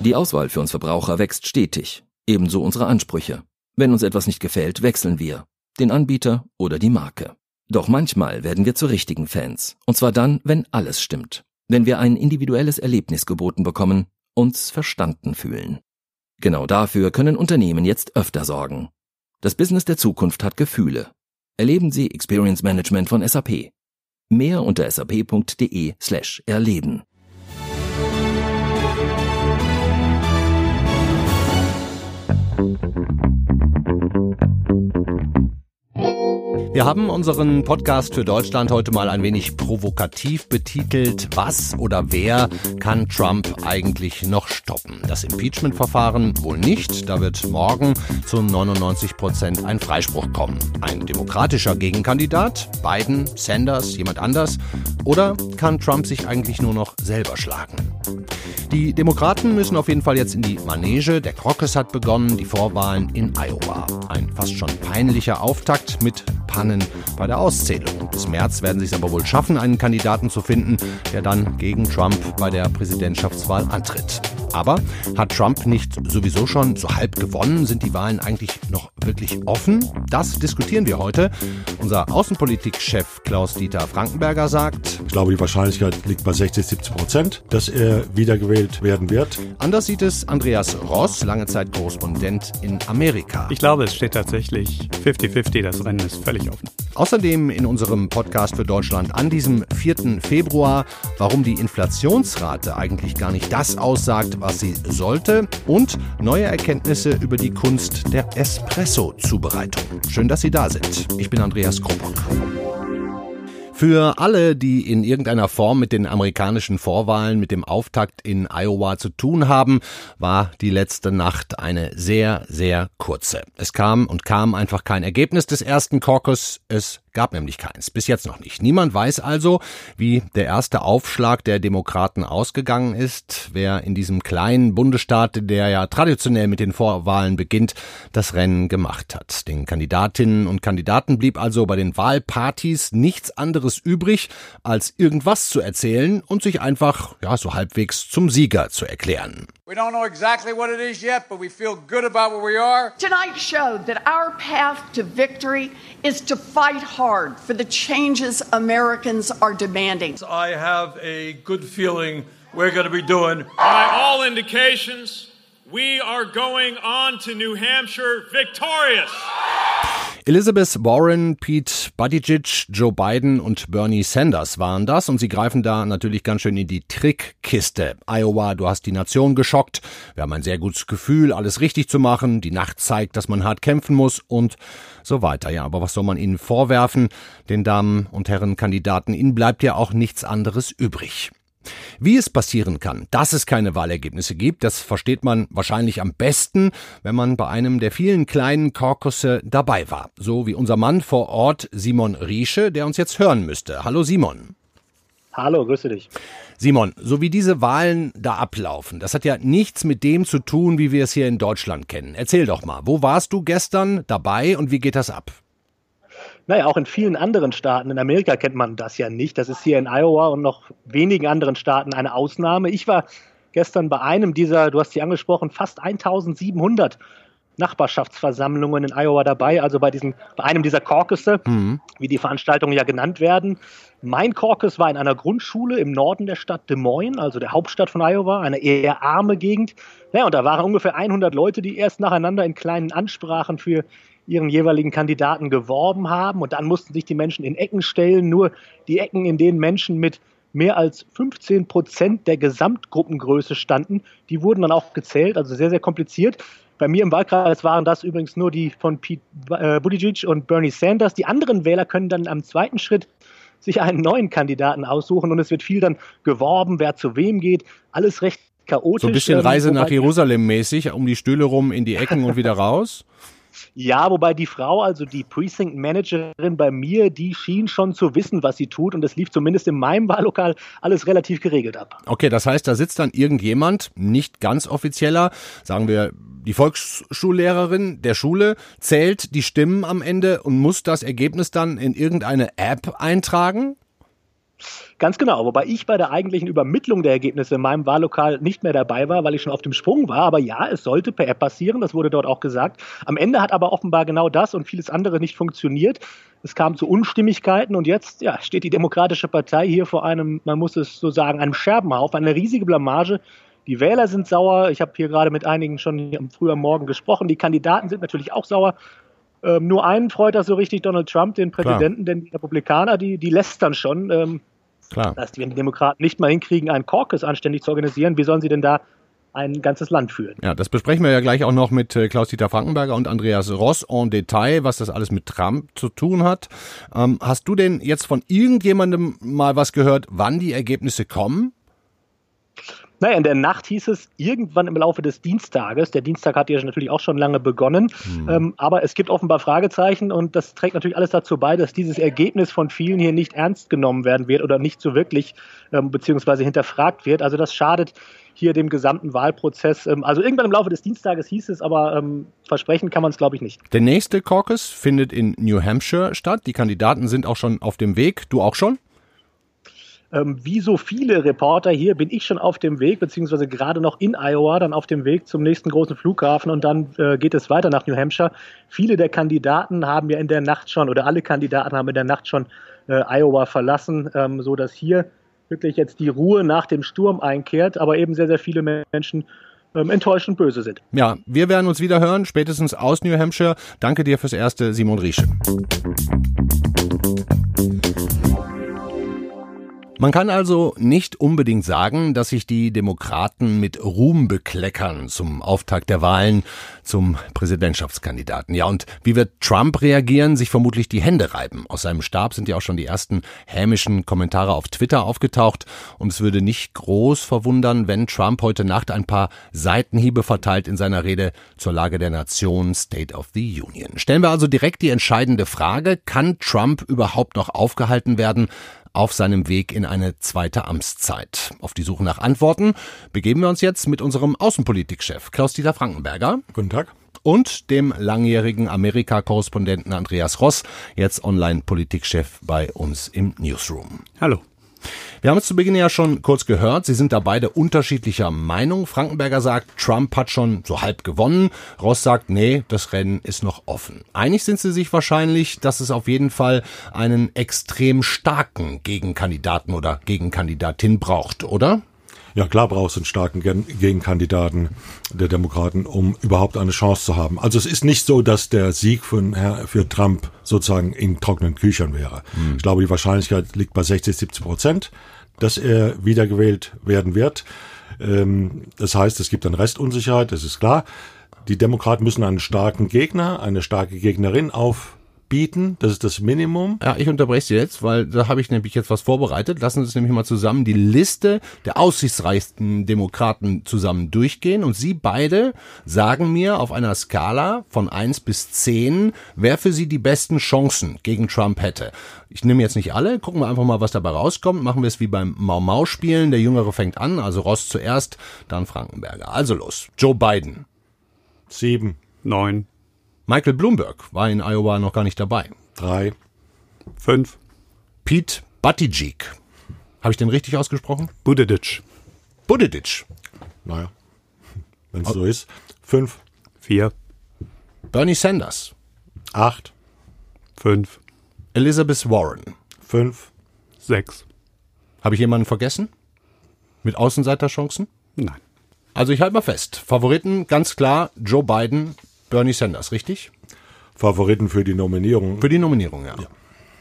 Die Auswahl für uns Verbraucher wächst stetig, ebenso unsere Ansprüche. Wenn uns etwas nicht gefällt, wechseln wir, den Anbieter oder die Marke. Doch manchmal werden wir zu richtigen Fans, und zwar dann, wenn alles stimmt, wenn wir ein individuelles Erlebnis geboten bekommen, uns verstanden fühlen. Genau dafür können Unternehmen jetzt öfter sorgen. Das Business der Zukunft hat Gefühle. Erleben Sie Experience Management von SAP. Mehr unter sap.de slash erleben. Wir haben unseren Podcast für Deutschland heute mal ein wenig provokativ betitelt. Was oder wer kann Trump eigentlich noch stoppen? Das Impeachment-Verfahren wohl nicht. Da wird morgen zu 99 Prozent ein Freispruch kommen. Ein demokratischer Gegenkandidat? Biden, Sanders, jemand anders? Oder kann Trump sich eigentlich nur noch selber schlagen? Die Demokraten müssen auf jeden Fall jetzt in die Manege. Der Caucus hat begonnen, die Vorwahlen in Iowa. Ein fast schon peinlicher Auftakt mit Pannen bei der Auszählung. Bis März werden sie es aber wohl schaffen, einen Kandidaten zu finden, der dann gegen Trump bei der Präsidentschaftswahl antritt. Aber hat Trump nicht sowieso schon so halb gewonnen? Sind die Wahlen eigentlich noch wirklich offen? Das diskutieren wir heute. Unser Außenpolitikchef Klaus-Dieter Frankenberger sagt, ich glaube, die Wahrscheinlichkeit liegt bei 60, 70 Prozent, dass er wiedergewählt werden wird. Anders sieht es Andreas Ross, lange Zeit Korrespondent in Amerika. Ich glaube, es steht tatsächlich 50-50. Das Rennen ist völlig offen. Außerdem in unserem Podcast für Deutschland an diesem 4. Februar, warum die Inflationsrate eigentlich gar nicht das aussagt, was sie sollte und neue Erkenntnisse über die Kunst der Espresso-Zubereitung. Schön, dass Sie da sind. Ich bin Andreas Krumbock. Für alle, die in irgendeiner Form mit den amerikanischen Vorwahlen, mit dem Auftakt in Iowa zu tun haben, war die letzte Nacht eine sehr, sehr kurze. Es kam und kam einfach kein Ergebnis des ersten Caucus. Es Gab nämlich keins, bis jetzt noch nicht. Niemand weiß also, wie der erste Aufschlag der Demokraten ausgegangen ist, wer in diesem kleinen Bundesstaat, der ja traditionell mit den Vorwahlen beginnt, das Rennen gemacht hat. Den Kandidatinnen und Kandidaten blieb also bei den Wahlpartys nichts anderes übrig, als irgendwas zu erzählen und sich einfach, ja, so halbwegs zum Sieger zu erklären. We don't know exactly what it is yet, but we feel good about where we are. Tonight showed that our path to victory is to fight hard for the changes Americans are demanding. I have a good feeling we're going to be doing. By all indications, we are going on to New Hampshire victorious. Elizabeth Warren, Pete Buttigieg, Joe Biden und Bernie Sanders waren das und sie greifen da natürlich ganz schön in die Trickkiste. Iowa, du hast die Nation geschockt. Wir haben ein sehr gutes Gefühl, alles richtig zu machen. Die Nacht zeigt, dass man hart kämpfen muss und so weiter. Ja, aber was soll man ihnen vorwerfen? Den Damen und Herren Kandidaten, ihnen bleibt ja auch nichts anderes übrig. Wie es passieren kann, dass es keine Wahlergebnisse gibt, das versteht man wahrscheinlich am besten, wenn man bei einem der vielen kleinen Korkusse dabei war. So wie unser Mann vor Ort Simon Riesche, der uns jetzt hören müsste. Hallo Simon. Hallo, grüße dich. Simon, so wie diese Wahlen da ablaufen, das hat ja nichts mit dem zu tun, wie wir es hier in Deutschland kennen. Erzähl doch mal, wo warst du gestern dabei und wie geht das ab? Naja, auch in vielen anderen Staaten. In Amerika kennt man das ja nicht. Das ist hier in Iowa und noch wenigen anderen Staaten eine Ausnahme. Ich war gestern bei einem dieser, du hast sie angesprochen, fast 1700 Nachbarschaftsversammlungen in Iowa dabei, also bei, diesen, bei einem dieser Caucusse, mhm. wie die Veranstaltungen ja genannt werden. Mein Caucus war in einer Grundschule im Norden der Stadt Des Moines, also der Hauptstadt von Iowa, eine eher arme Gegend. Ja, und da waren ungefähr 100 Leute, die erst nacheinander in kleinen Ansprachen für ihren jeweiligen Kandidaten geworben haben und dann mussten sich die Menschen in Ecken stellen, nur die Ecken, in denen Menschen mit mehr als 15 Prozent der Gesamtgruppengröße standen, die wurden dann auch gezählt, also sehr, sehr kompliziert. Bei mir im Wahlkreis waren das übrigens nur die von Pete äh, Buttigieg und Bernie Sanders. Die anderen Wähler können dann am zweiten Schritt sich einen neuen Kandidaten aussuchen und es wird viel dann geworben, wer zu wem geht. Alles recht chaotisch. So ein bisschen Reise nach Jerusalem mäßig, um die Stühle rum in die Ecken und wieder raus. Ja, wobei die Frau, also die Precinct Managerin bei mir, die schien schon zu wissen, was sie tut und es lief zumindest in meinem Wahllokal alles relativ geregelt ab. Okay, das heißt, da sitzt dann irgendjemand, nicht ganz offizieller, sagen wir die Volksschullehrerin der Schule, zählt die Stimmen am Ende und muss das Ergebnis dann in irgendeine App eintragen? Ganz genau, wobei ich bei der eigentlichen Übermittlung der Ergebnisse in meinem Wahllokal nicht mehr dabei war, weil ich schon auf dem Sprung war. Aber ja, es sollte per App passieren, das wurde dort auch gesagt. Am Ende hat aber offenbar genau das und vieles andere nicht funktioniert. Es kam zu Unstimmigkeiten und jetzt ja, steht die Demokratische Partei hier vor einem, man muss es so sagen, einem Scherbenhaufen, eine riesige Blamage. Die Wähler sind sauer. Ich habe hier gerade mit einigen schon am frühen Morgen gesprochen. Die Kandidaten sind natürlich auch sauer. Ähm, nur einen freut das so richtig, Donald Trump, den Präsidenten, Klar. denn die Republikaner, die, die lästern schon. Ähm, Klar. Das heißt, wenn die Demokraten nicht mal hinkriegen, einen Caucus anständig zu organisieren, wie sollen sie denn da ein ganzes Land führen. Ja, das besprechen wir ja gleich auch noch mit äh, Klaus-Dieter Frankenberger und Andreas Ross en Detail, was das alles mit Trump zu tun hat. Ähm, hast du denn jetzt von irgendjemandem mal was gehört, wann die Ergebnisse kommen? Naja, in der Nacht hieß es irgendwann im Laufe des Dienstages. Der Dienstag hat ja natürlich auch schon lange begonnen. Mhm. Ähm, aber es gibt offenbar Fragezeichen und das trägt natürlich alles dazu bei, dass dieses Ergebnis von vielen hier nicht ernst genommen werden wird oder nicht so wirklich ähm, beziehungsweise hinterfragt wird. Also das schadet hier dem gesamten Wahlprozess. Ähm, also irgendwann im Laufe des Dienstages hieß es, aber ähm, versprechen kann man es, glaube ich, nicht. Der nächste Caucus findet in New Hampshire statt. Die Kandidaten sind auch schon auf dem Weg. Du auch schon? Ähm, wie so viele Reporter hier bin ich schon auf dem Weg, beziehungsweise gerade noch in Iowa, dann auf dem Weg zum nächsten großen Flughafen und dann äh, geht es weiter nach New Hampshire. Viele der Kandidaten haben ja in der Nacht schon, oder alle Kandidaten haben in der Nacht schon äh, Iowa verlassen, ähm, so hier wirklich jetzt die Ruhe nach dem Sturm einkehrt, aber eben sehr, sehr viele Menschen ähm, enttäuscht und böse sind. Ja, wir werden uns wieder hören, spätestens aus New Hampshire. Danke dir fürs erste, Simon Riesche. Man kann also nicht unbedingt sagen, dass sich die Demokraten mit Ruhm bekleckern zum Auftakt der Wahlen zum Präsidentschaftskandidaten. Ja, und wie wird Trump reagieren? Sich vermutlich die Hände reiben. Aus seinem Stab sind ja auch schon die ersten hämischen Kommentare auf Twitter aufgetaucht. Und es würde nicht groß verwundern, wenn Trump heute Nacht ein paar Seitenhiebe verteilt in seiner Rede zur Lage der Nation State of the Union. Stellen wir also direkt die entscheidende Frage, kann Trump überhaupt noch aufgehalten werden? Auf seinem Weg in eine zweite Amtszeit. Auf die Suche nach Antworten begeben wir uns jetzt mit unserem Außenpolitikchef Klaus-Dieter Frankenberger. Guten Tag und dem langjährigen Amerika-Korrespondenten Andreas Ross, jetzt Online-Politikchef bei uns im Newsroom. Hallo. Wir haben es zu Beginn ja schon kurz gehört. Sie sind da beide unterschiedlicher Meinung. Frankenberger sagt, Trump hat schon so halb gewonnen. Ross sagt, nee, das Rennen ist noch offen. Einig sind sie sich wahrscheinlich, dass es auf jeden Fall einen extrem starken Gegenkandidaten oder Gegenkandidatin braucht, oder? Ja, klar brauchst du einen starken Gegenkandidaten der Demokraten, um überhaupt eine Chance zu haben. Also es ist nicht so, dass der Sieg von Herr, für Trump sozusagen in trockenen Küchern wäre. Hm. Ich glaube, die Wahrscheinlichkeit liegt bei 60, 70 Prozent, dass er wiedergewählt werden wird. Ähm, das heißt, es gibt eine Restunsicherheit, das ist klar. Die Demokraten müssen einen starken Gegner, eine starke Gegnerin auf bieten. Das ist das Minimum. Ja, ich unterbreche Sie jetzt, weil da habe ich nämlich jetzt was vorbereitet. Lassen Sie uns nämlich mal zusammen die Liste der aussichtsreichsten Demokraten zusammen durchgehen. Und Sie beide sagen mir auf einer Skala von eins bis zehn, wer für Sie die besten Chancen gegen Trump hätte. Ich nehme jetzt nicht alle, gucken wir einfach mal, was dabei rauskommt. Machen wir es wie beim Mau-Mau-Spielen. Der Jüngere fängt an, also Ross zuerst, dann Frankenberger. Also los. Joe Biden. Sieben. Neun. Michael Bloomberg war in Iowa noch gar nicht dabei. Drei. Fünf. Pete Buttigieg. Habe ich den richtig ausgesprochen? Buttigieg. Buttigieg. Naja, wenn es so ist. Fünf. Vier. Bernie Sanders. Acht. Fünf. Elizabeth Warren. Fünf. Sechs. Habe ich jemanden vergessen? Mit Außenseiterchancen? Nein. Also ich halte mal fest. Favoriten ganz klar Joe Biden, Bernie Sanders, richtig? Favoriten für die Nominierung. Für die Nominierung, ja. ja.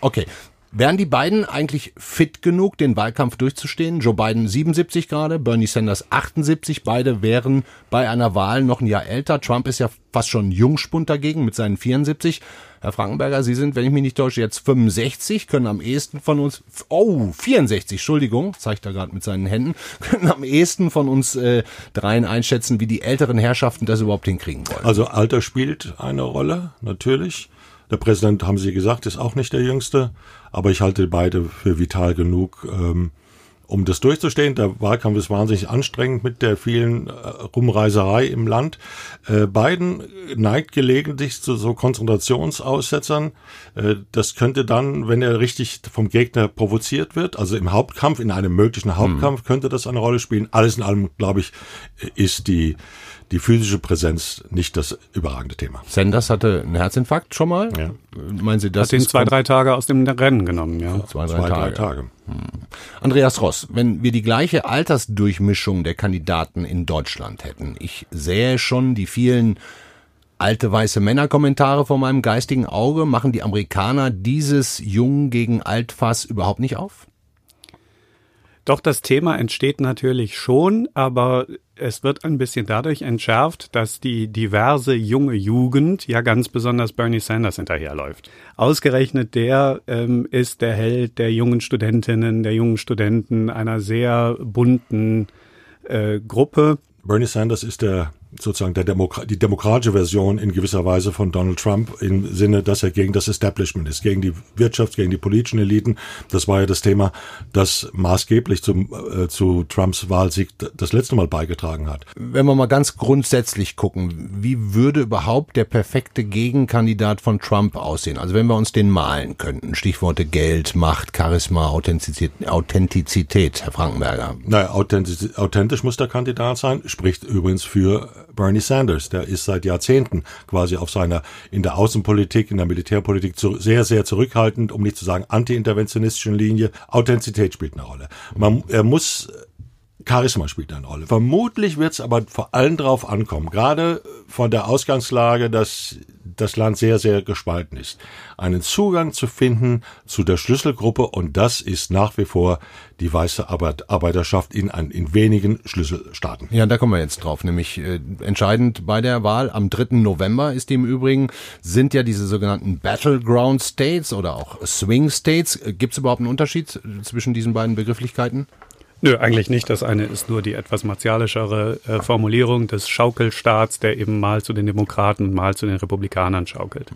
Okay. Wären die beiden eigentlich fit genug, den Wahlkampf durchzustehen? Joe Biden 77 gerade, Bernie Sanders 78. Beide wären bei einer Wahl noch ein Jahr älter. Trump ist ja fast schon Jungspund dagegen mit seinen 74. Herr Frankenberger, Sie sind, wenn ich mich nicht täusche, jetzt 65, können am ehesten von uns, oh, 64, Entschuldigung, zeigt er gerade mit seinen Händen, können am ehesten von uns äh, dreien einschätzen, wie die älteren Herrschaften das überhaupt hinkriegen wollen. Also Alter spielt eine Rolle, natürlich. Der Präsident, haben Sie gesagt, ist auch nicht der Jüngste, aber ich halte beide für vital genug, ähm, um das durchzustehen. Der Wahlkampf ist wahnsinnig anstrengend mit der vielen äh, Rumreiserei im Land. Äh, Biden neigt gelegentlich zu so Konzentrationsaussetzern. Äh, das könnte dann, wenn er richtig vom Gegner provoziert wird, also im Hauptkampf, in einem möglichen Hauptkampf, könnte das eine Rolle spielen. Alles in allem, glaube ich, ist die die physische Präsenz nicht das überragende Thema. Sanders hatte einen Herzinfarkt schon mal. Ja. Meinen Sie, das Hat ihn zwei, drei Tage aus dem Rennen genommen, ja. zwei, drei, Zwei, Tage. drei Tage. Andreas Ross, wenn wir die gleiche Altersdurchmischung der Kandidaten in Deutschland hätten, ich sähe schon die vielen alte weiße Männer-Kommentare vor meinem geistigen Auge, machen die Amerikaner dieses Jung gegen Altfass überhaupt nicht auf? Doch das Thema entsteht natürlich schon, aber es wird ein bisschen dadurch entschärft, dass die diverse junge Jugend ja ganz besonders Bernie Sanders hinterherläuft. Ausgerechnet der ähm, ist der Held der jungen Studentinnen, der jungen Studenten einer sehr bunten äh, Gruppe. Bernie Sanders ist der sozusagen der Demokra die demokratische Version in gewisser Weise von Donald Trump im Sinne, dass er gegen das Establishment ist, gegen die Wirtschaft, gegen die politischen Eliten. Das war ja das Thema, das maßgeblich zum, äh, zu Trumps Wahlsieg das letzte Mal beigetragen hat. Wenn wir mal ganz grundsätzlich gucken, wie würde überhaupt der perfekte Gegenkandidat von Trump aussehen? Also wenn wir uns den malen könnten, Stichworte Geld, Macht, Charisma, Authentizität, Authentizität Herr Frankenberger. Naja, authentisch, authentisch muss der Kandidat sein, spricht übrigens für Bernie Sanders. Der ist seit Jahrzehnten quasi auf seiner, in der Außenpolitik, in der Militärpolitik zu, sehr, sehr zurückhaltend, um nicht zu sagen anti-interventionistischen Linie. Authentizität spielt eine Rolle. Man, er muss Charisma spielt eine Rolle. Vermutlich wird es aber vor allem darauf ankommen, gerade von der Ausgangslage, dass das Land sehr, sehr gespalten ist, einen Zugang zu finden zu der Schlüsselgruppe und das ist nach wie vor die weiße Arbeit, Arbeiterschaft in, ein, in wenigen Schlüsselstaaten. Ja, da kommen wir jetzt drauf. Nämlich äh, entscheidend bei der Wahl am 3. November ist im Übrigen, sind ja diese sogenannten Battleground States oder auch Swing States. Gibt es überhaupt einen Unterschied zwischen diesen beiden Begrifflichkeiten? Nö, eigentlich nicht. Das eine ist nur die etwas martialischere äh, Formulierung des Schaukelstaats, der eben mal zu den Demokraten und mal zu den Republikanern schaukelt.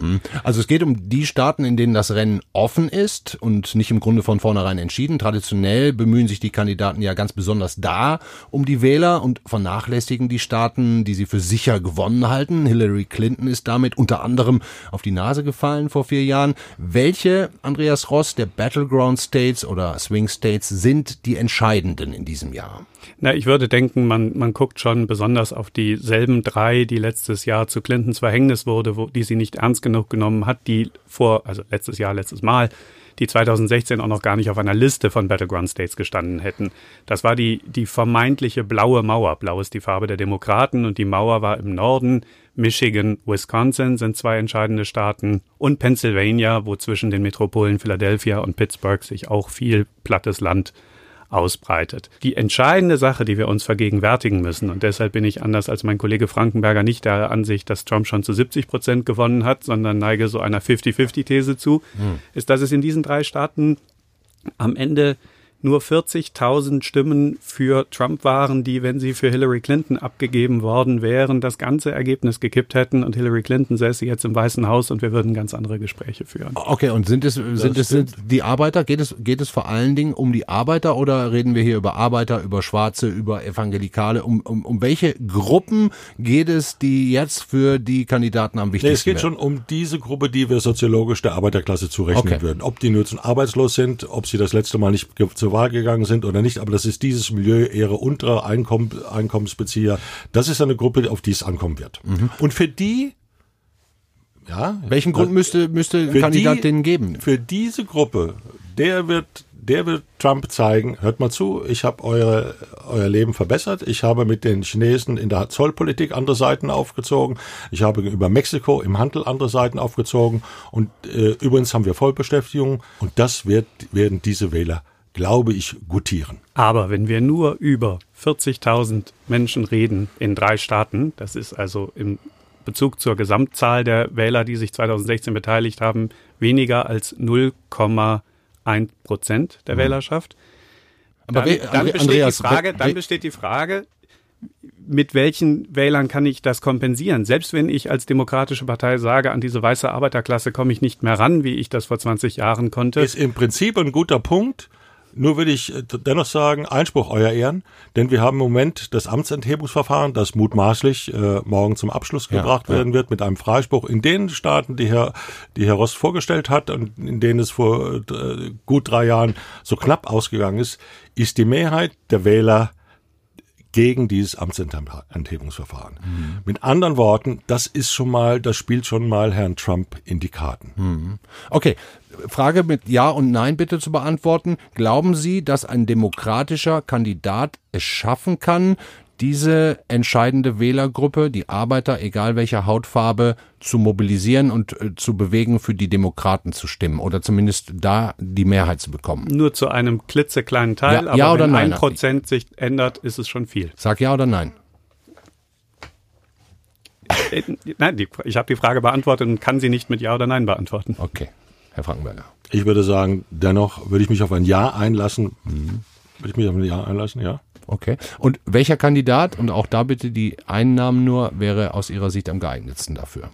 Also es geht um die Staaten, in denen das Rennen offen ist und nicht im Grunde von vornherein entschieden. Traditionell bemühen sich die Kandidaten ja ganz besonders da um die Wähler und vernachlässigen die Staaten, die sie für sicher gewonnen halten. Hillary Clinton ist damit unter anderem auf die Nase gefallen vor vier Jahren. Welche, Andreas Ross, der Battleground States oder Swing States sind die entscheidenden in diesem Jahr? Na, ich würde denken, man, man guckt schon besonders auf dieselben drei, die letztes Jahr zu Clintons Verhängnis wurde, wo, die sie nicht ernst genug genommen hat, die vor, also letztes Jahr, letztes Mal, die 2016 auch noch gar nicht auf einer Liste von Battleground States gestanden hätten. Das war die, die vermeintliche blaue Mauer. Blau ist die Farbe der Demokraten und die Mauer war im Norden. Michigan, Wisconsin sind zwei entscheidende Staaten und Pennsylvania, wo zwischen den Metropolen Philadelphia und Pittsburgh sich auch viel plattes Land ausbreitet. Die entscheidende Sache, die wir uns vergegenwärtigen müssen, und deshalb bin ich anders als mein Kollege Frankenberger nicht der Ansicht, dass Trump schon zu 70 Prozent gewonnen hat, sondern neige so einer 50-50-These zu, hm. ist, dass es in diesen drei Staaten am Ende nur 40.000 Stimmen für Trump waren, die, wenn sie für Hillary Clinton abgegeben worden wären, das ganze Ergebnis gekippt hätten und Hillary Clinton säße jetzt im Weißen Haus und wir würden ganz andere Gespräche führen. Okay, und sind es, sind es sind die Arbeiter? Geht es, geht es vor allen Dingen um die Arbeiter oder reden wir hier über Arbeiter, über Schwarze, über Evangelikale? Um, um, um welche Gruppen geht es, die jetzt für die Kandidaten am wichtigsten nee, Es geht werden? schon um diese Gruppe, die wir soziologisch der Arbeiterklasse zurechnen Okay. würden. Ob die nur arbeitslos sind, ob sie das letzte Mal nicht ge- zur Wahl gegangen sind oder nicht, aber das ist dieses Milieu, ihre untere Einkommen, Einkommensbezieher. Das ist eine Gruppe, auf die es ankommen wird. Und für die, ja. Welchen Grund müsste, müsste ein Kandidat denen geben? Für diese Gruppe, der wird, der wird Trump zeigen, hört mal zu, ich habe eure, euer Leben verbessert, ich habe mit den Chinesen in der Zollpolitik andere Seiten aufgezogen, ich habe über Mexiko im Handel andere Seiten aufgezogen und äh, übrigens haben wir Vollbeschäftigung und das wird, werden diese Wähler, glaube ich, gutieren. Aber wenn wir nur über 40.000 Menschen reden in drei Staaten, das ist also im Bezug zur Gesamtzahl der Wähler, die sich 2016 beteiligt haben, weniger als 0,1 Prozent der Wählerschaft. Aber Dann, dann, besteht Andreas, die Frage, dann besteht die Frage, mit welchen Wählern kann ich das kompensieren? Selbst wenn ich als demokratische Partei sage, an diese weiße Arbeiterklasse komme ich nicht mehr ran, wie ich das vor 20 Jahren konnte. Ist im Prinzip ein guter Punkt. Nur will ich äh, dennoch sagen, Einspruch, Euer Ehren, denn wir haben im Moment das Amtsenthebungsverfahren, das mutmaßlich äh, morgen zum Abschluss Ja, gebracht ja. werden wird mit einem Freispruch in den Staaten, die Herr, die Herr Rost vorgestellt hat und in denen es vor äh, gut drei Jahren so knapp ausgegangen ist, ist die Mehrheit der Wähler gegen dieses Amtsenthebungsverfahren. Mit anderen Worten, das ist schon mal, das spielt schon mal Herrn Trump in die Karten. Okay, Frage mit Ja und Nein bitte zu beantworten. Glauben Sie, dass ein demokratischer Kandidat es schaffen kann, diese entscheidende Wählergruppe, die Arbeiter, egal welcher Hautfarbe, zu mobilisieren und äh, zu bewegen, für die Demokraten zu stimmen oder zumindest da die Mehrheit zu bekommen? Nur zu einem klitzekleinen Teil, Ja, aber ja oder wenn nein? ein Prozent sich ändert, ist es schon viel. Sag ja oder nein. Äh, Nein, die, ich habe die Frage beantwortet und kann sie nicht mit Ja oder Nein beantworten. Okay, Herr Frankenberger. Ich würde sagen, dennoch würde ich mich auf ein Ja einlassen. Würde ich mich auf ein Ja einlassen, ja. Okay. Und welcher Kandidat, und auch da bitte die Einnahmen nur, wäre aus Ihrer Sicht am geeignetsten dafür?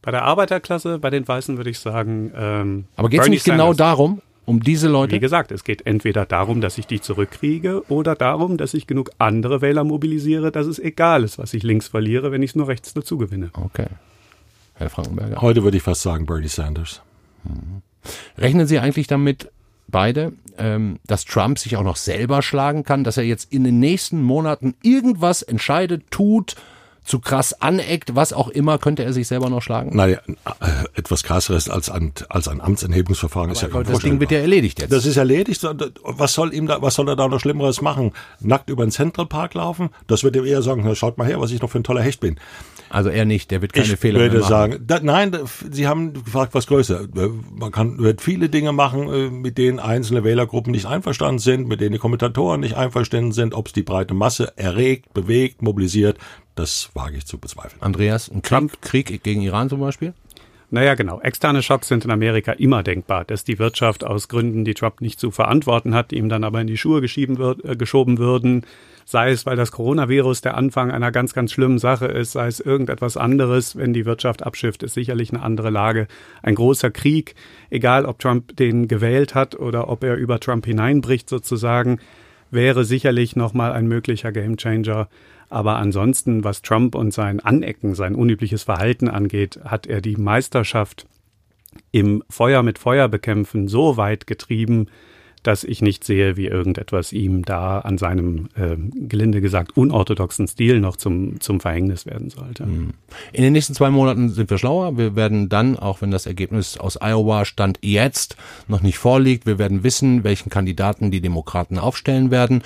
Bei der Arbeiterklasse, bei den Weißen würde ich sagen, ähm, Aber geht es nicht genau Sanders. darum, um diese Wie Leute? gesagt, es geht entweder darum, dass ich die zurückkriege oder darum, dass ich genug andere Wähler mobilisiere, dass es egal ist, was ich links verliere, wenn ich es nur rechts dazu gewinne. Okay. Herr Frankenberger. Heute würde ich fast sagen Bernie Sanders. Rechnen Sie eigentlich damit beide, ähm, dass Trump sich auch noch selber schlagen kann, dass er jetzt in den nächsten Monaten irgendwas entscheidet, tut, zu krass aneckt, was auch immer, könnte er sich selber noch schlagen? Naja, äh, etwas krasseres als ein, als ein Amtsenthebungsverfahren ist ja kaum das Ding wird ja erledigt jetzt. Das ist erledigt. Was soll ihm da, was soll er da noch Schlimmeres machen? Nackt über den Central Park laufen? Das wird ihm eher sagen, na, schaut mal her, was ich noch für ein toller Hecht bin. also er nicht, der wird keine ich Fehler würde mehr machen. sagen, da, nein, Sie haben gefragt, was größer. Äh, Man kann wird viele Dinge machen, äh, mit denen einzelne Wählergruppen nicht einverstanden sind, mit denen die Kommentatoren nicht einverstanden sind, ob es die breite Masse erregt, bewegt, mobilisiert. Das wage ich zu bezweifeln. Andreas, ein Krieg, Krieg gegen Iran zum Beispiel? Naja, genau. Externe Schocks sind in Amerika immer denkbar, dass die Wirtschaft aus Gründen, die Trump nicht zu verantworten hat, ihm dann aber in die Schuhe geschieben wird, äh, geschoben würden. Sei es, weil das Coronavirus der Anfang einer ganz, ganz schlimmen Sache ist, sei es irgendetwas anderes. Wenn die Wirtschaft abschifft, ist sicherlich eine andere Lage. Ein großer Krieg, egal ob Trump den gewählt hat oder ob er über Trump hineinbricht sozusagen, wäre sicherlich nochmal ein möglicher Gamechanger. Aber ansonsten, was Trump und sein Anecken, sein unübliches Verhalten angeht, hat er die Meisterschaft im Feuer mit Feuer bekämpfen so weit getrieben, dass ich nicht sehe, wie irgendetwas ihm da an seinem, äh, gelinde gesagt, unorthodoxen Stil noch zum, zum Verhängnis werden sollte. In den nächsten zwei Monaten sind wir schlauer. Wir werden dann, auch wenn das Ergebnis aus Iowa Stand jetzt noch nicht vorliegt, wir werden wissen, welchen Kandidaten die Demokraten aufstellen werden.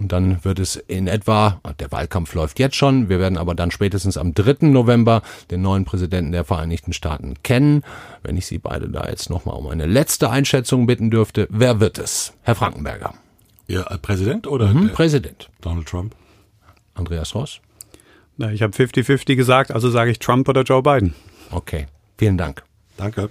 Und dann wird es in etwa, der Wahlkampf läuft jetzt schon, wir werden aber dann spätestens am 3. November den neuen Präsidenten der Vereinigten Staaten kennen. Wenn ich Sie beide da jetzt nochmal um eine letzte Einschätzung bitten dürfte, wer wird es? Herr Frankenberger. Ja, als Präsident oder Hm, der Präsident. Donald Trump? Andreas Ross. Na, ich habe 50-50 gesagt, also sage ich Trump oder Joe Biden. Okay. Vielen Dank. Danke.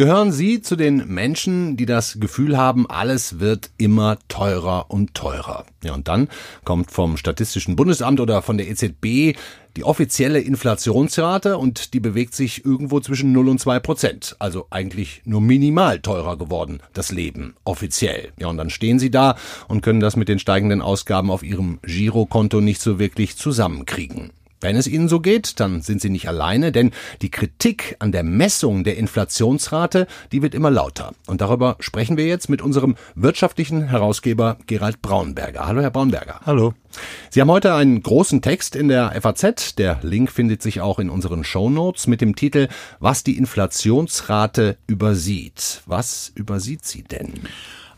Gehören Sie zu den Menschen, die das Gefühl haben, alles wird immer teurer und teurer? Ja, und dann kommt vom Statistischen Bundesamt oder von der EZB die offizielle Inflationsrate und die bewegt sich irgendwo zwischen 0 und 2 Prozent. Also eigentlich nur minimal teurer geworden, das Leben, offiziell. Ja, und dann stehen Sie da und können das mit den steigenden Ausgaben auf Ihrem Girokonto nicht so wirklich zusammenkriegen. Wenn es Ihnen so geht, dann sind Sie nicht alleine, denn die Kritik an der Messung der Inflationsrate, die wird immer lauter. Und darüber sprechen wir jetzt mit unserem wirtschaftlichen Herausgeber Gerald Braunberger. Hallo, Herr Braunberger. Hallo. Sie haben heute einen großen Text in der FAZ. Der Link findet sich auch in unseren Shownotes mit dem Titel Was die Inflationsrate übersieht. Was übersieht sie denn?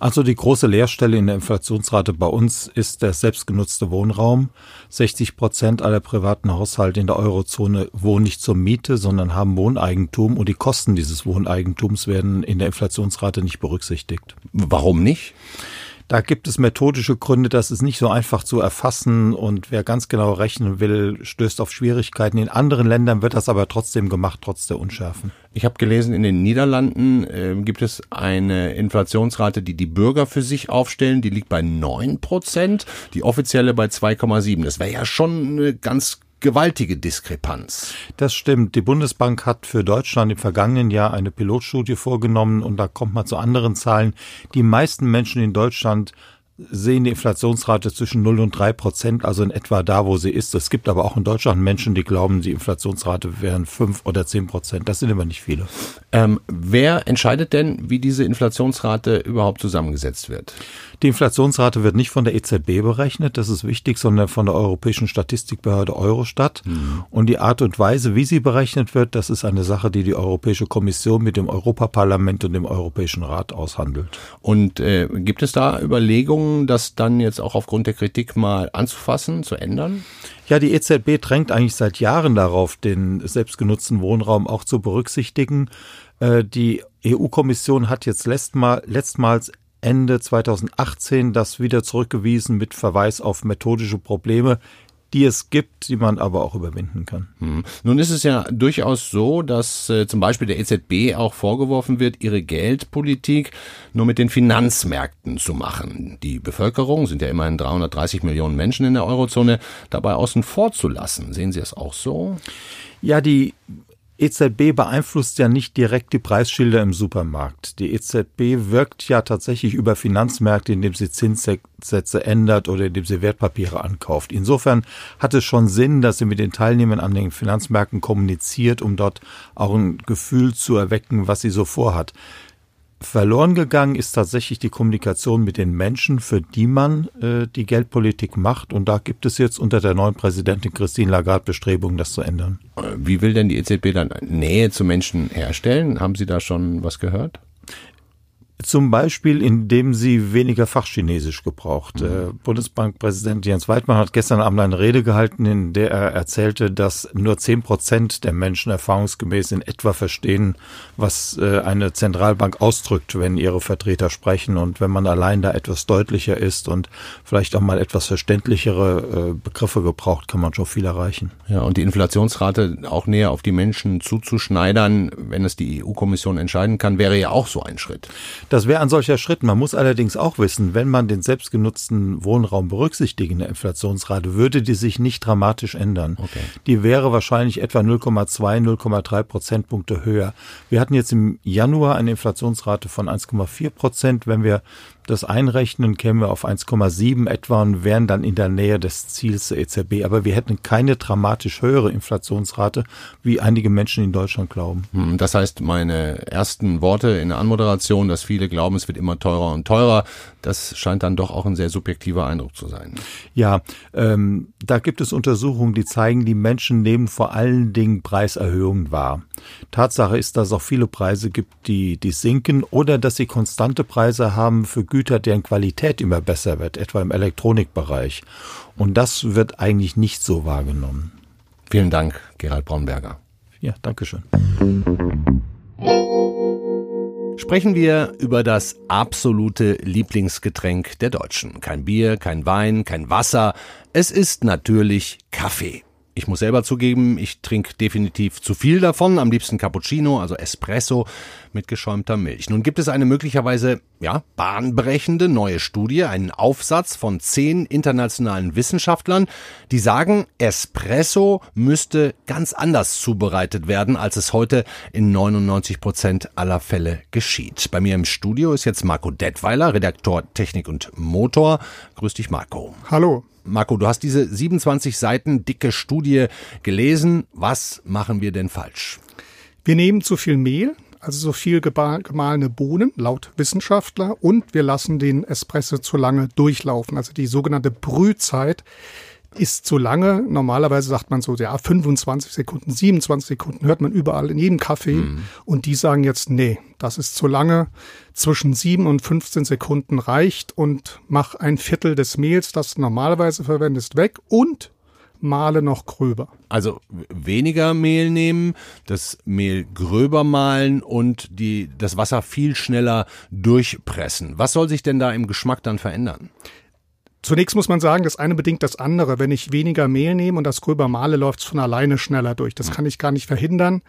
Also die große Leerstelle in der Inflationsrate bei uns ist der selbstgenutzte Wohnraum. 60 Prozent aller privaten Haushalte in der Eurozone wohnen nicht zur Miete, sondern haben Wohneigentum und die Kosten dieses Wohneigentums werden in der Inflationsrate nicht berücksichtigt. Warum nicht? Da gibt es methodische Gründe, das ist nicht so einfach zu erfassen und wer ganz genau rechnen will, stößt auf Schwierigkeiten. In anderen Ländern wird das aber trotzdem gemacht, trotz der Unschärfen. Ich habe gelesen, in den Niederlanden äh, gibt es eine Inflationsrate, die die Bürger für sich aufstellen. Die liegt bei 9 Prozent, die offizielle bei 2,7. Das wäre ja schon eine ganz gewaltige Diskrepanz. Das stimmt. Die Bundesbank hat für Deutschland im vergangenen Jahr eine Pilotstudie vorgenommen und da kommt man zu anderen Zahlen. Die meisten Menschen in Deutschland sehen die Inflationsrate zwischen 0 und 3 Prozent, also in etwa da, wo sie ist. Es gibt aber auch in Deutschland Menschen, die glauben, die Inflationsrate wären 5 oder 10 Prozent. Das sind immer nicht viele. Ähm, wer entscheidet denn, wie diese Inflationsrate überhaupt zusammengesetzt wird? Die Inflationsrate wird nicht von der EZB berechnet, das ist wichtig, sondern von der Europäischen Statistikbehörde Eurostat. Mhm. Und die Art und Weise, wie sie berechnet wird, das ist eine Sache, die die Europäische Kommission mit dem Europaparlament und dem Europäischen Rat aushandelt. Und äh, gibt es da Überlegungen, das dann jetzt auch aufgrund der Kritik mal anzufassen, zu ändern? Ja, die EZB drängt eigentlich seit Jahren darauf, den selbstgenutzten Wohnraum auch zu berücksichtigen. Äh, die EU-Kommission hat jetzt letztmals Ende 2018 das wieder zurückgewiesen mit Verweis auf methodische Probleme, die es gibt, die man aber auch überwinden kann. Hm. Nun ist es ja durchaus so, dass äh, zum Beispiel der EZB auch vorgeworfen wird, ihre Geldpolitik nur mit den Finanzmärkten zu machen. Die Bevölkerung, sind ja immerhin 330 Millionen Menschen in der Eurozone, dabei außen vor zu lassen. Sehen Sie es auch so? Ja, die EZB beeinflusst ja nicht direkt die Preisschilder im Supermarkt. Die EZB wirkt ja tatsächlich über Finanzmärkte, indem sie Zinssätze ändert oder indem sie Wertpapiere ankauft. Insofern hat es schon Sinn, dass sie mit den Teilnehmern an den Finanzmärkten kommuniziert, um dort auch ein Gefühl zu erwecken, was sie so vorhat. Verloren gegangen ist tatsächlich die Kommunikation mit den Menschen, für die man äh, die Geldpolitik macht. Und da gibt es jetzt unter der neuen Präsidentin Christine Lagarde Bestrebungen, das zu ändern. Äh, wie will denn die EZB dann Nähe zu Menschen herstellen? Haben Sie da schon was gehört? Zum Beispiel, indem sie weniger Fachchinesisch gebraucht. Mhm. Äh, Bundesbankpräsident Jens Weidmann hat gestern Abend eine Rede gehalten, in der er erzählte, dass nur zehn Prozent der Menschen erfahrungsgemäß in etwa verstehen, was äh, eine Zentralbank ausdrückt, wenn ihre Vertreter sprechen. Und wenn man allein da etwas deutlicher ist und vielleicht auch mal etwas verständlichere äh, Begriffe gebraucht, kann man schon viel erreichen. Ja, und die Inflationsrate auch näher auf die Menschen zuzuschneidern, wenn es die EU-Kommission entscheiden kann, wäre ja auch so ein Schritt. Das wäre ein solcher Schritt. Man muss allerdings auch wissen, wenn man den selbstgenutzten Wohnraum berücksichtigt in der Inflationsrate, würde die sich nicht dramatisch ändern. Okay. Die wäre wahrscheinlich etwa 0,2, 0,3 Prozentpunkte höher. Wir hatten jetzt im Januar eine Inflationsrate von 1,4 Prozent. Wenn wir das einrechnen, kämen wir auf 1,7 etwa und wären dann in der Nähe des Ziels der EZB. Aber wir hätten keine dramatisch höhere Inflationsrate, wie einige Menschen in Deutschland glauben. Hm, das heißt, meine ersten Worte in der Anmoderation, dass viele glauben, es wird immer teurer und teurer, das scheint dann doch auch ein sehr subjektiver Eindruck zu sein. Ja, ähm, da gibt es Untersuchungen, die zeigen, die Menschen nehmen vor allen Dingen Preiserhöhungen wahr. Tatsache ist, dass es auch viele Preise gibt, die, die sinken oder dass sie konstante Preise haben für Güter, deren Qualität immer besser wird, etwa im Elektronikbereich. Und das wird eigentlich nicht so wahrgenommen. Vielen Dank, Gerald Braunberger. Ja, Dankeschön. Sprechen wir über das absolute Lieblingsgetränk der Deutschen. Kein Bier, kein Wein, kein Wasser. Es ist natürlich Kaffee. Ich muss selber zugeben, ich trinke definitiv zu viel davon, am liebsten Cappuccino, also Espresso mit geschäumter Milch. Nun gibt es eine möglicherweise, ja, bahnbrechende neue Studie, einen Aufsatz von zehn internationalen Wissenschaftlern, die sagen, Espresso müsste ganz anders zubereitet werden, als es heute in 99 Prozent aller Fälle geschieht. Bei mir im Studio ist jetzt Marco Detweiler, Redaktor Technik und Motor. Grüß dich, Marco. Hallo. Marco, du hast diese 27 Seiten dicke Studie gelesen. Was machen wir denn falsch? Wir nehmen zu viel Mehl, also so viel gemahlene Bohnen, laut Wissenschaftler, und wir lassen den Espresso zu lange durchlaufen. Also die sogenannte Brühzeit ist zu lange. Normalerweise sagt man so, ja, 25 Sekunden, 27 Sekunden hört man überall in jedem Kaffee. Mhm. Und die sagen jetzt, nee, das ist zu lange. Zwischen 7 und 15 Sekunden reicht und mach ein Viertel des Mehls, das du normalerweise verwendest, weg und male noch gröber. Also weniger Mehl nehmen, das Mehl gröber malen und die, das Wasser viel schneller durchpressen. Was soll sich denn da im Geschmack dann verändern? Zunächst muss man sagen, das eine bedingt das andere. Wenn ich weniger Mehl nehme und das gröber male, läuft es von alleine schneller durch. Das kann ich gar nicht verhindern.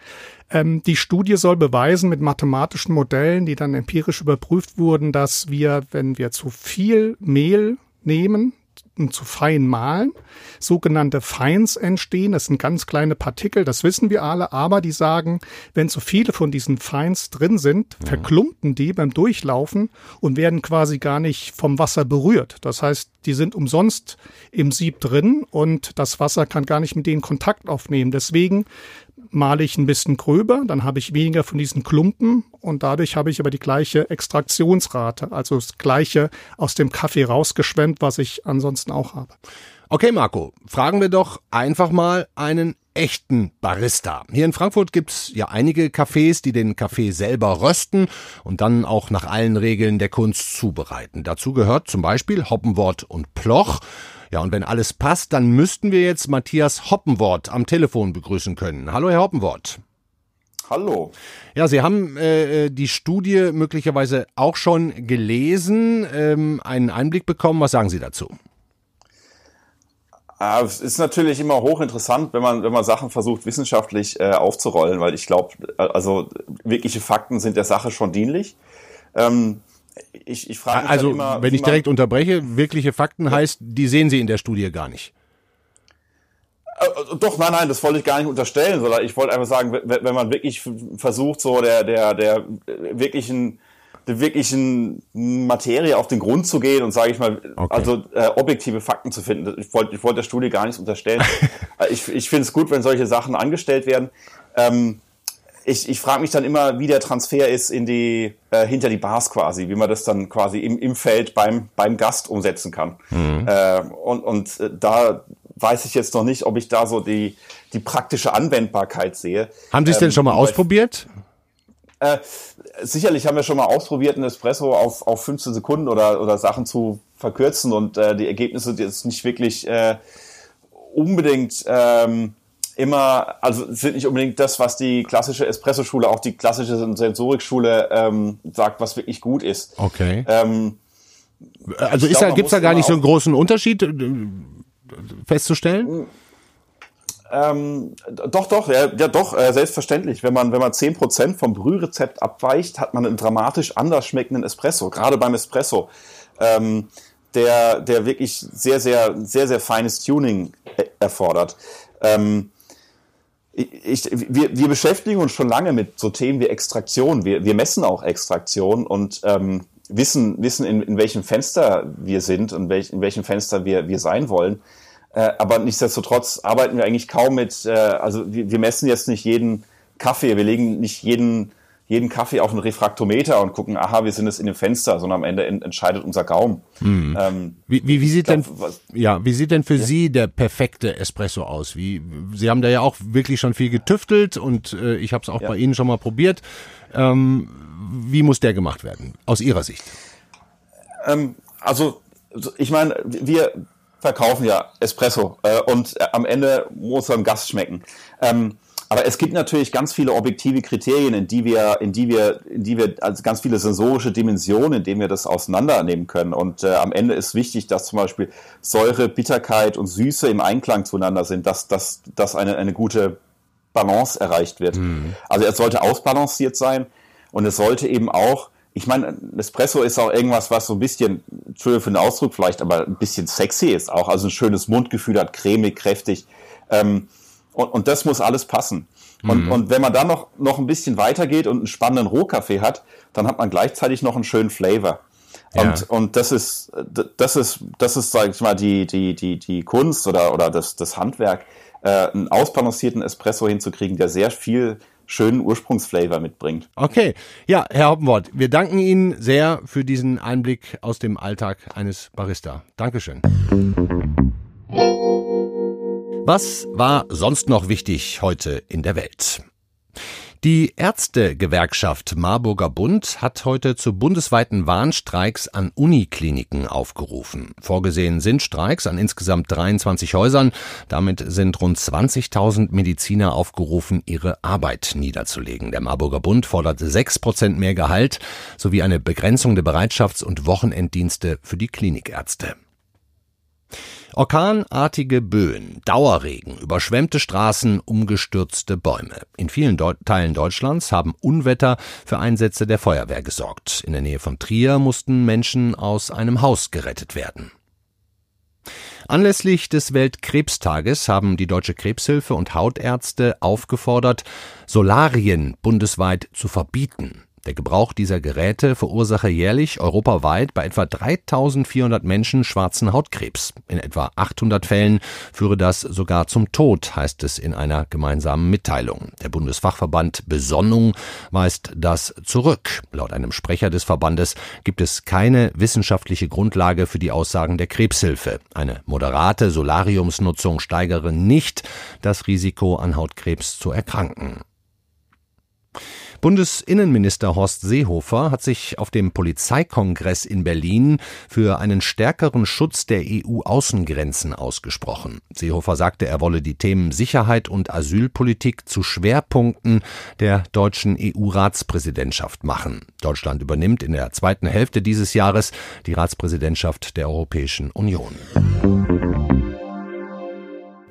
Ähm, die Studie soll beweisen mit mathematischen Modellen, die dann empirisch überprüft wurden, dass wir, wenn wir zu viel Mehl nehmen, Klumpen zu fein mahlen. Sogenannte Feins entstehen. Das sind ganz kleine Partikel, das wissen wir alle. Aber die sagen, wenn zu viele von diesen Feins drin sind, mhm. verklumpen die beim Durchlaufen und werden quasi gar nicht vom Wasser berührt. Das heißt, die sind umsonst im Sieb drin und das Wasser kann gar nicht mit denen Kontakt aufnehmen. Deswegen male ich ein bisschen gröber, dann habe ich weniger von diesen Klumpen und dadurch habe ich aber die gleiche Extraktionsrate, also das gleiche aus dem Kaffee rausgeschwemmt, was ich ansonsten auch habe. Okay, Marco, fragen wir doch einfach mal einen echten Barista. Hier in Frankfurt gibt's ja einige Cafés, die den Kaffee selber rösten und dann auch nach allen Regeln der Kunst zubereiten. Dazu gehört zum Beispiel Hoppenwort und Ploch. Ja, und wenn alles passt, dann müssten wir jetzt Matthias Hoppenwort am Telefon begrüßen können. Hallo, Herr Hoppenwort. Hallo. Ja, Sie haben äh, die Studie möglicherweise auch schon gelesen, ähm, einen Einblick bekommen. Was sagen Sie dazu? Ah, es ist natürlich immer hochinteressant, wenn man, wenn man Sachen versucht, wissenschaftlich äh, aufzurollen, weil ich glaube, äh, also wirkliche Fakten sind der Sache schon dienlich. Ähm, ich, ich frage mich Also, immer, wenn ich direkt unterbreche, wirkliche Fakten heißt, die sehen Sie in der Studie gar nicht. Äh, äh, doch, nein, nein, das wollte ich gar nicht unterstellen, sondern ich wollte einfach sagen, wenn man wirklich versucht, so der, der, der wirklichen, der wirklichen Materie auf den Grund zu gehen und sage ich mal, okay. also äh, objektive Fakten zu finden. Ich wollte, ich wollte der Studie gar nichts unterstellen. Äh, ich ich finde es gut, wenn solche Sachen angestellt werden. Ähm, ich, ich frage mich dann immer, wie der Transfer ist in die äh, hinter die Bars quasi, wie man das dann quasi im, im Feld beim beim Gast umsetzen kann. Mhm. Äh, und und äh, da weiß ich jetzt noch nicht, ob ich da so die die praktische Anwendbarkeit sehe. Haben Sie es ähm, denn schon mal ausprobiert? Äh, sicherlich haben wir schon mal ausprobiert, einen Espresso auf, auf 15 Sekunden oder, oder Sachen zu verkürzen und äh, die Ergebnisse jetzt nicht wirklich äh, unbedingt ähm, immer, also sind nicht unbedingt das, was die klassische Espresso-Schule, auch die klassische Sensorikschule ähm, sagt, was wirklich gut ist. Okay. Ähm, also ist da, gibt's da gar nicht so einen großen Unterschied äh, festzustellen? Ähm, doch, doch, ja, ja doch, äh, selbstverständlich. Wenn man, wenn man zehn Prozent vom Brührezept abweicht, hat man einen dramatisch anders schmeckenden Espresso, gerade beim Espresso. Ähm, der, der wirklich sehr, sehr, sehr, sehr feines Tuning äh, erfordert. Ähm, ich, wir, wir beschäftigen uns schon lange mit so Themen wie Extraktion. Wir, wir messen auch Extraktion und ähm, wissen, wissen in, in welchem Fenster wir sind und welch, in welchem Fenster wir, wir sein wollen. Äh, aber nichtsdestotrotz arbeiten wir eigentlich kaum mit, äh, also wir, wir messen jetzt nicht jeden Kaffee, wir legen nicht jeden jeden Kaffee auf einen Refraktometer und gucken, aha, wir sind es in dem Fenster, sondern am Ende entscheidet unser Gaumen. Hm. Ähm, wie, wie, wie sieht glaub, denn, was, ja, wie sieht denn für ja? Sie der perfekte Espresso aus? Wie, Sie haben da ja auch wirklich schon viel getüftelt und äh, ich habe es auch ja. bei Ihnen schon mal probiert. Ähm, wie muss der gemacht werden, aus Ihrer Sicht? Ähm, also, ich meine, wir verkaufen ja Espresso äh, und äh, am Ende muss er im Gast schmecken. Ähm, aber es gibt natürlich ganz viele objektive Kriterien, in die wir, in die wir, in die wir, also ganz viele sensorische Dimensionen, in denen wir das auseinandernehmen können. Und äh, am Ende ist wichtig, dass zum Beispiel Säure, Bitterkeit und Süße im Einklang zueinander sind, dass, dass, dass eine, eine gute Balance erreicht wird. Mhm. Also es sollte ausbalanciert sein und es sollte eben auch ich meine, Espresso ist auch irgendwas, was so ein bisschen, Entschuldigung für den Ausdruck vielleicht, aber ein bisschen sexy ist auch. Also ein schönes Mundgefühl hat, cremig, kräftig. Ähm, und, und das muss alles passen. Und, mhm. und wenn man dann noch, noch ein bisschen weitergeht und einen spannenden Rohkaffee hat, dann hat man gleichzeitig noch einen schönen Flavor. Ja. Und, und das ist, das ist, das ist, sag ich mal, die, die, die, die Kunst oder, oder das, das Handwerk, äh, einen ausbalancierten Espresso hinzukriegen, der sehr viel schönen Ursprungsflavor mitbringt. Okay. Ja, Herr Hoppenwort, wir danken Ihnen sehr für diesen Einblick aus dem Alltag eines Barista. Dankeschön. Was war sonst noch wichtig heute in der Welt? Die Ärztegewerkschaft Marburger Bund hat heute zu bundesweiten Warnstreiks an Unikliniken aufgerufen. Vorgesehen sind Streiks an insgesamt 23 Häusern. Damit sind rund 20.000 Mediziner aufgerufen, ihre Arbeit niederzulegen. Der Marburger Bund fordert 6 Prozent mehr Gehalt sowie eine Begrenzung der Bereitschafts- und Wochenenddienste für die Klinikärzte. Orkanartige Böen, Dauerregen, überschwemmte Straßen, umgestürzte Bäume. In vielen Deu Teilen Deutschlands haben Unwetter für Einsätze der Feuerwehr gesorgt. In der Nähe von Trier mussten Menschen aus einem Haus gerettet werden. Anlässlich des Weltkrebstages haben die Deutsche Krebshilfe und Hautärzte aufgefordert, Solarien bundesweit zu verbieten. Der Gebrauch dieser Geräte verursache jährlich europaweit bei etwa 3400 Menschen schwarzen Hautkrebs. In etwa 800 Fällen führe das sogar zum Tod, heißt es in einer gemeinsamen Mitteilung. Der Bundesfachverband Besonnung weist das zurück. Laut einem Sprecher des Verbandes gibt es keine wissenschaftliche Grundlage für die Aussagen der Krebshilfe. Eine moderate Solariumsnutzung steigere nicht das Risiko an Hautkrebs zu erkranken. Bundesinnenminister Horst Seehofer hat sich auf dem Polizeikongress in Berlin für einen stärkeren Schutz der EU-Außengrenzen ausgesprochen. Seehofer sagte, er wolle die Themen Sicherheit und Asylpolitik zu Schwerpunkten der deutschen EU-Ratspräsidentschaft machen. Deutschland übernimmt in der zweiten Hälfte dieses Jahres die Ratspräsidentschaft der Europäischen Union.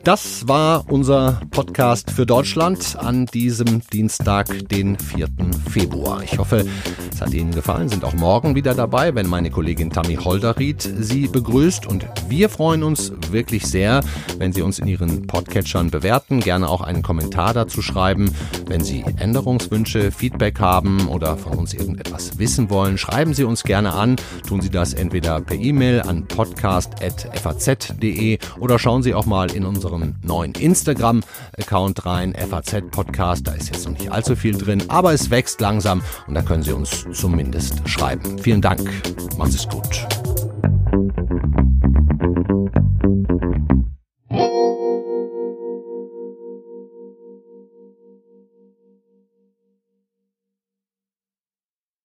Das war unser Podcast für Deutschland an diesem Dienstag, den 4. Februar. Ich hoffe, es hat Ihnen gefallen, sind auch morgen wieder dabei, wenn meine Kollegin Tammy Holderried Sie begrüßt. Und wir freuen uns wirklich sehr, wenn Sie uns in Ihren Podcatchern bewerten, gerne auch einen Kommentar dazu schreiben. Wenn Sie Änderungswünsche, Feedback haben oder von uns irgendetwas wissen wollen, schreiben Sie uns gerne an. Tun Sie das entweder per E-Mail an podcast.faz.de oder schauen Sie auch mal in unsere unserem neuen Instagram-Account rein, FAZ Podcast. Da ist jetzt noch nicht allzu viel drin, aber es wächst langsam und da können Sie uns zumindest schreiben. Vielen Dank. Macht es gut.